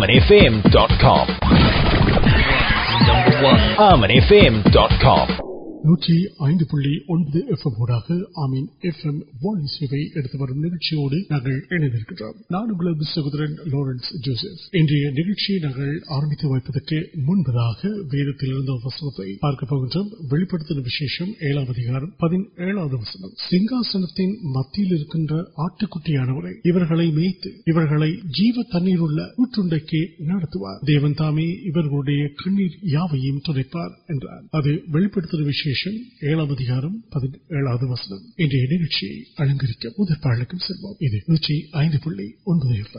منی فیم dot com آمنی فیم ڈاٹ کام سہدر آرمی پارک پہ سٹکانے کنیر وسل نوکری ملک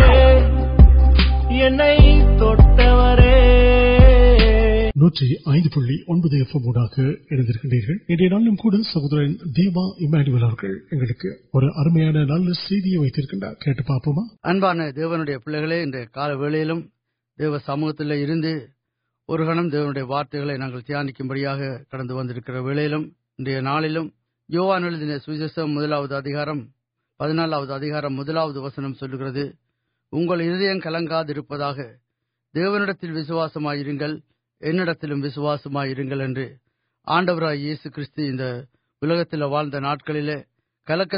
سم وارتگل تیانک نال وسنگ کل گا دن انڈڑ آڈو کھیلنا کلک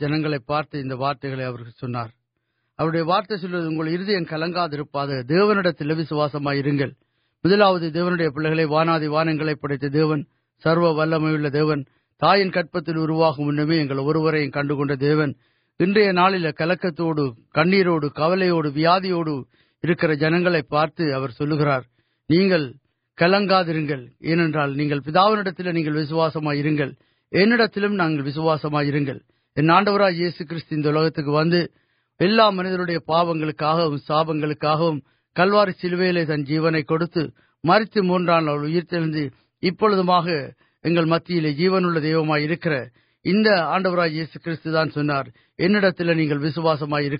جنگ وار کل گاسم پہل گئے وانا وان پڑتی سرو ویون تائین کڑپا کنکن نالکت کبلویو جنگ پارتراسم آڈر جیسے منظر پاپنگ ساپنگ کلوار سلونے کچھ مرتبہ موت میون دہو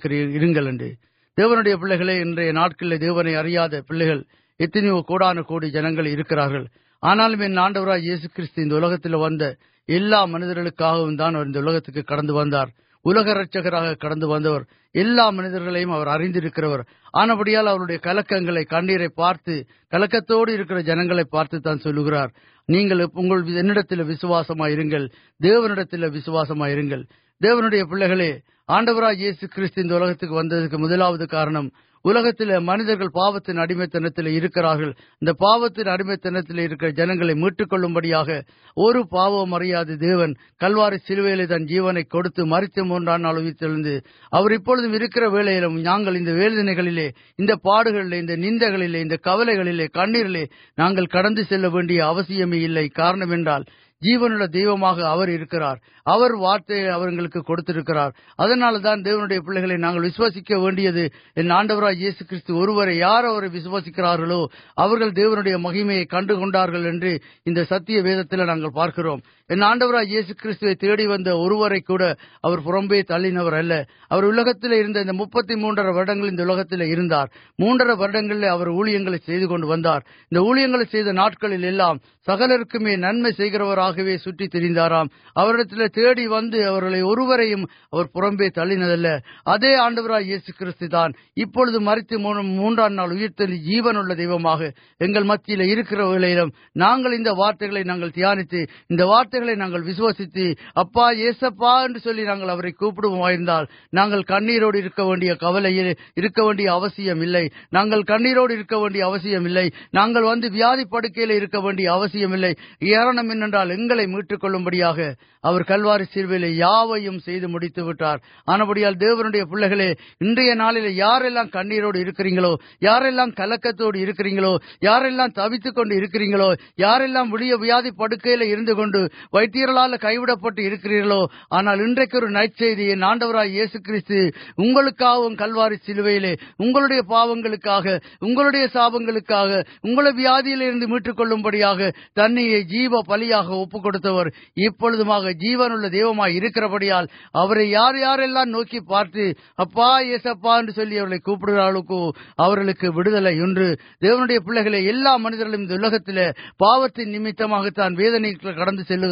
کر دیوٹے پہلے ارادہ پوران کو آنا جیسے منظر کار منظر آن پڑھا کلکر پارت جنگ پارتر دیوڑے پہلے گئے آڈر کل کارنگ مجھے پاپتار پات تین اڑنے جنگ میٹ کڑی اور پا مریا دیوت کلوار سلوک مریت ملے دے پاڑ کبل کڑویام کارنمنٹ جیو نو دینا وارتکار دیوار پہلے وسوسیک آڈو راج کارکروٹ مہیم کنکل ستیہ وید ترکیب آنڈو راج کئے تیوہرکر مرڈنگ سکلک نمر اور مجھے جی دین مارت سے وادھی پڑک وعلیکم کلوار سرویل یا پہلے یار کنیروڈ یار کلکتو کرو یار تبت یار ویاد پڑک ویت کئی آناکہ نچورا کلوار سلویلے پایا ساپن وی میٹ کل بڑی تن جی کڑوک بڑی یار یار نوکری کو پہلا منظر پاتی نمت وغیرہ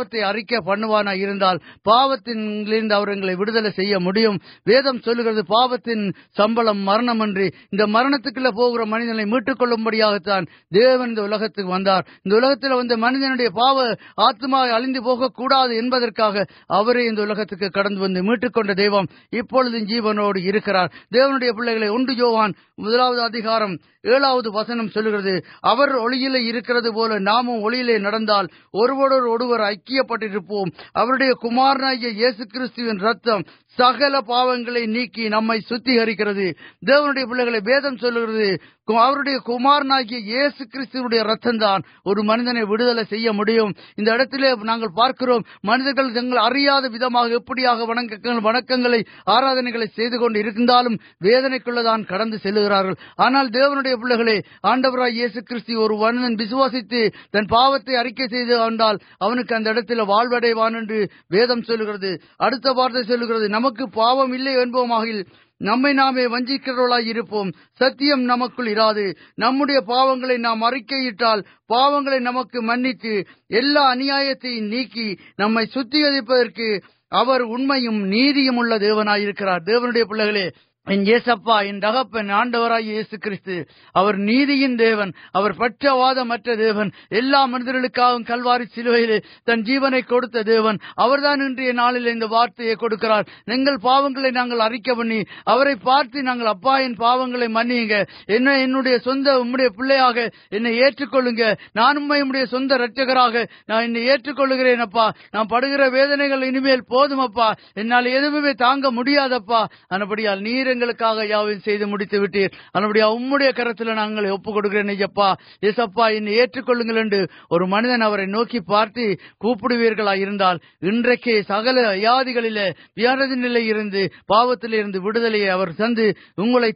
پھر مرد نے میٹھے بڑی من آئی ابھی میٹک پہ مدار وسنگ نام راسری پھر منہ پارک مجھے اریا ون آرا دیکھو کڑکر دیوار پہ آڈر کچھ منتوس سے پاپتے اریک وان پاپے نم ونکا ستیہم نمک نئے پاس نام مرکل پا مجھے اُنیات نکم سوکر پہلے یہ ساپن آنڈوائی دیون منجم کلواری تن جی کچھ نال وارت کرا نام پڑھنے میں تاغب منہ نوکی پارتی سکل نو پاپتی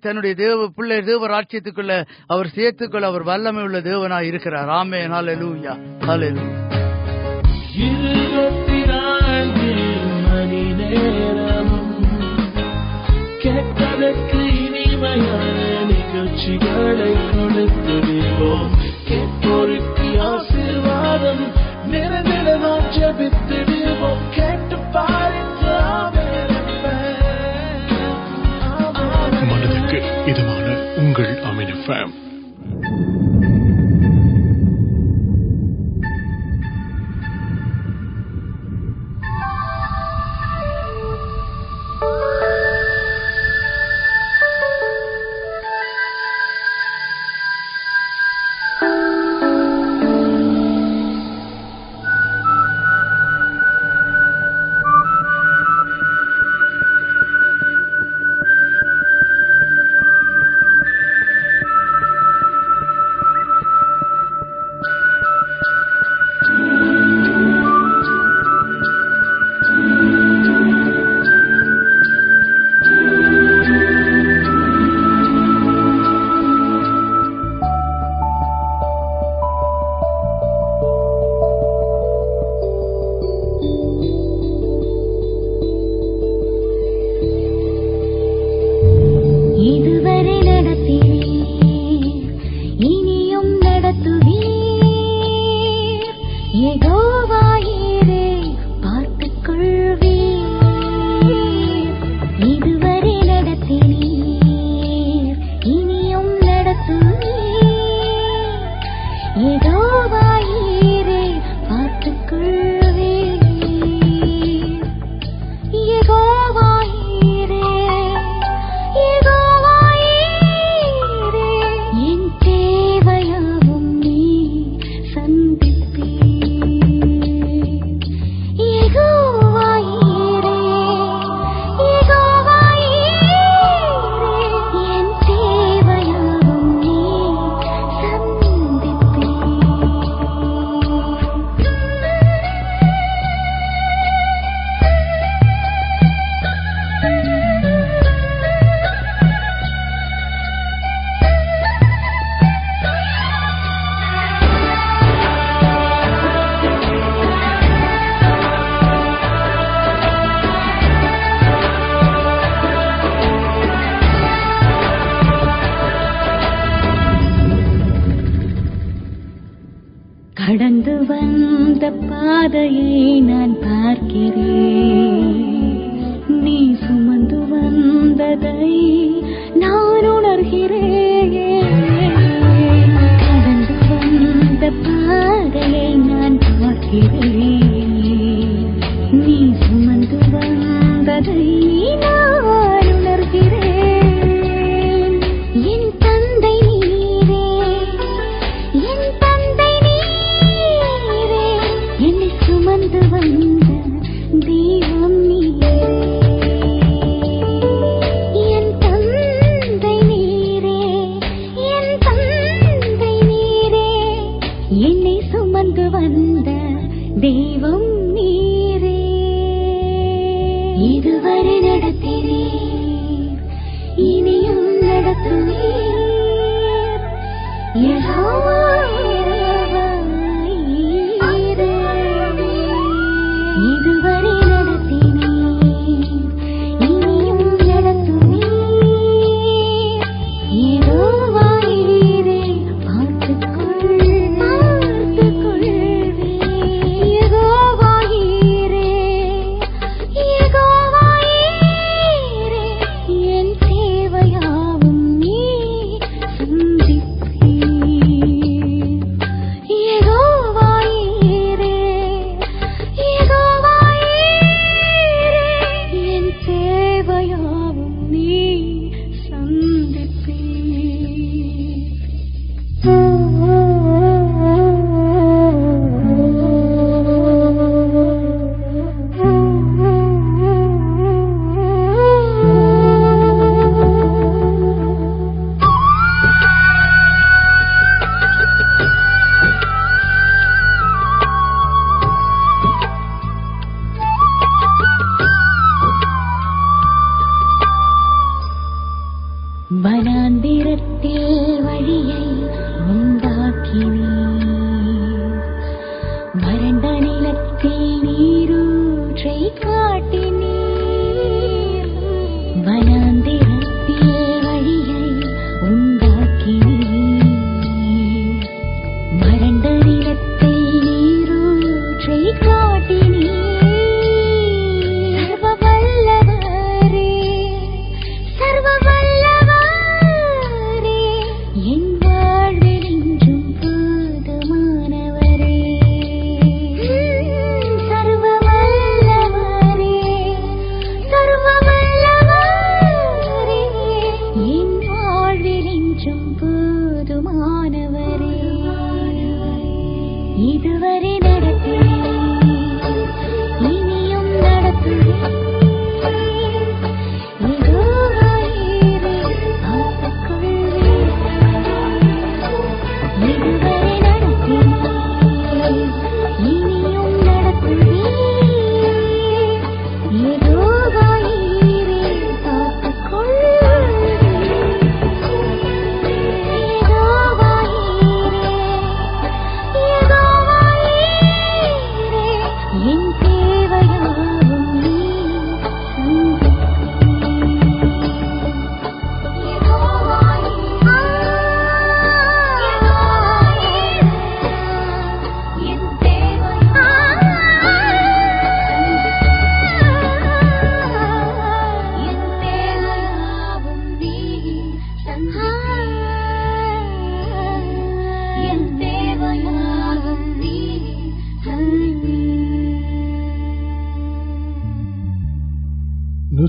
تنور سی ول میں آم نل آشرواد نا چار ملک انگل پاگل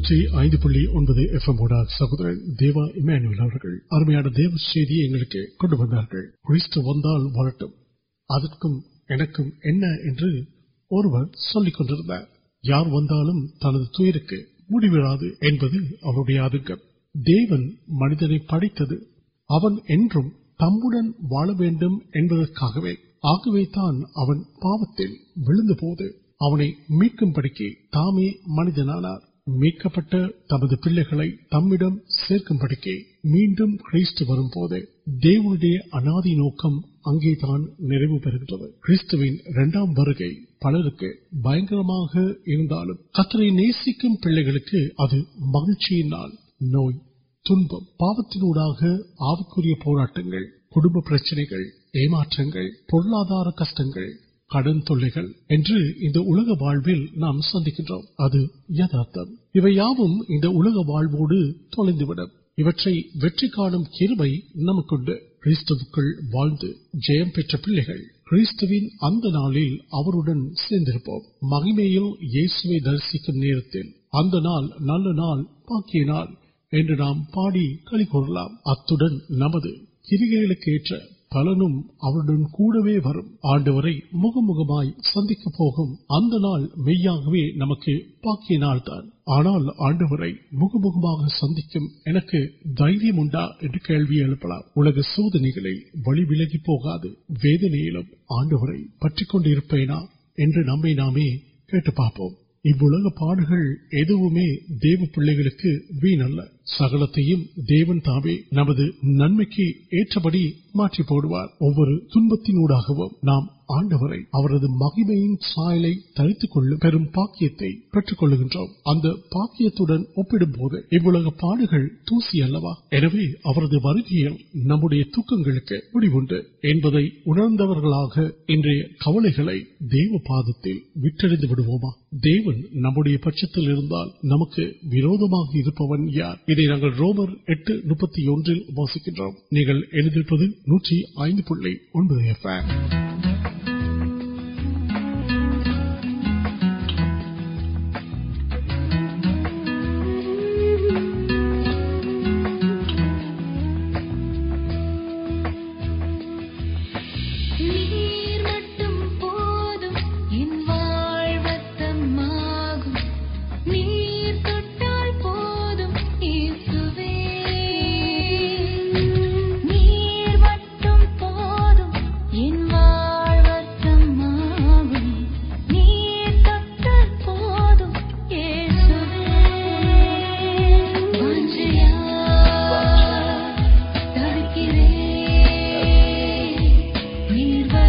سہور دیواڑی یارک دی پڑتی تم آپ وینے میٹھے تام منت مجھ پڑکے میڈم کمپنی انادی نوکر ناست پلک بھنگر نسل پہ مہرچ نو پاپتی آئی پورا پرچنے کش کچھ نام سند یارو کا جیمپل سمے درست نلنا پاکی نا نام پاڑی کلی کو اتر نمد پل آن مائ سکوم نال آنا آڈو سند دنیا سودنے ویدنی پچپن پاڑپل وین سکلت نمد کی نام آڈر و نمبر دکان ادارے انو پاس ویڈو دی واسٹ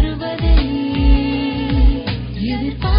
சர்வதை எதிர்பார்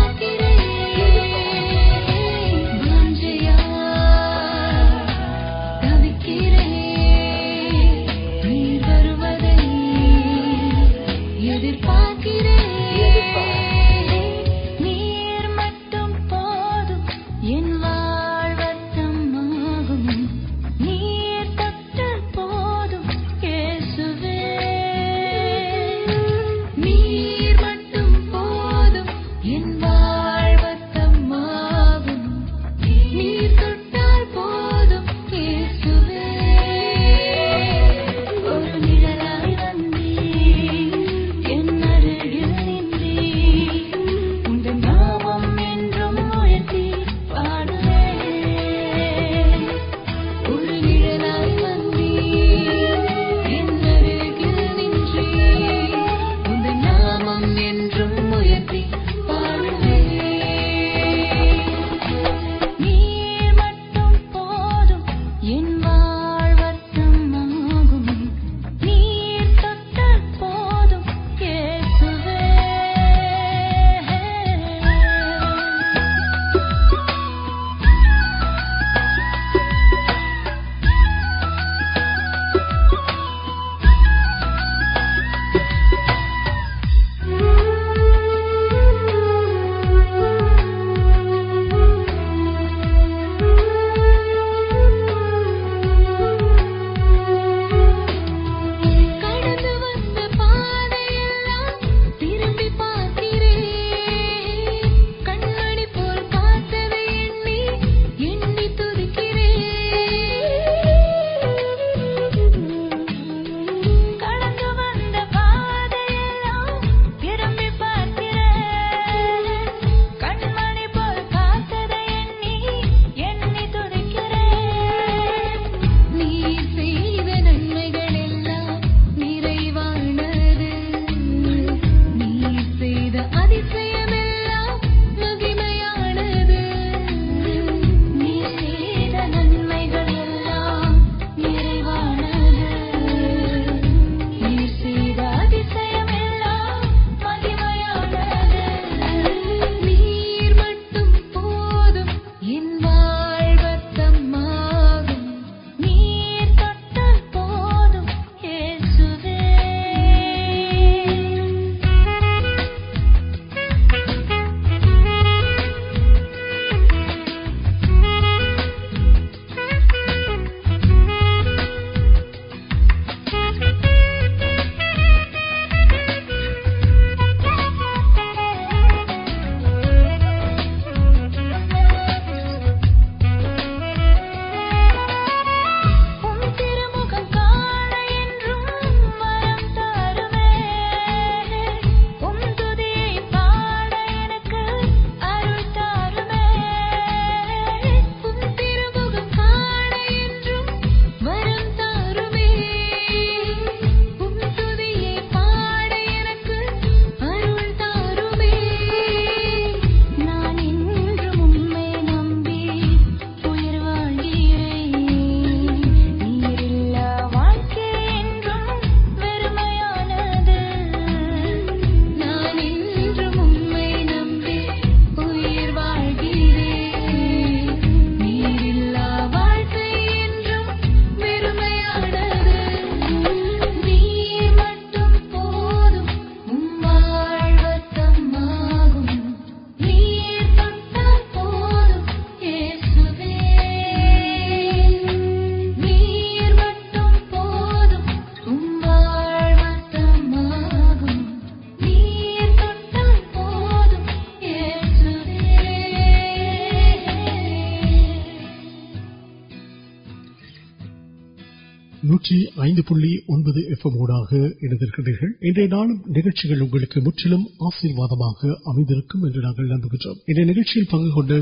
نگر پہ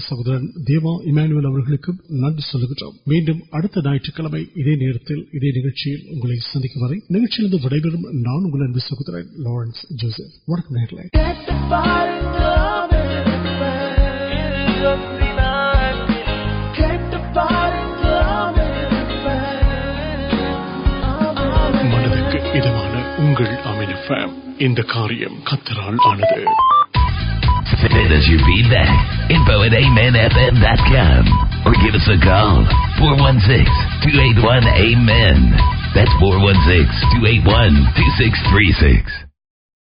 سہورن دیواویل ننگ نوٹنس آنا پن سکس سکس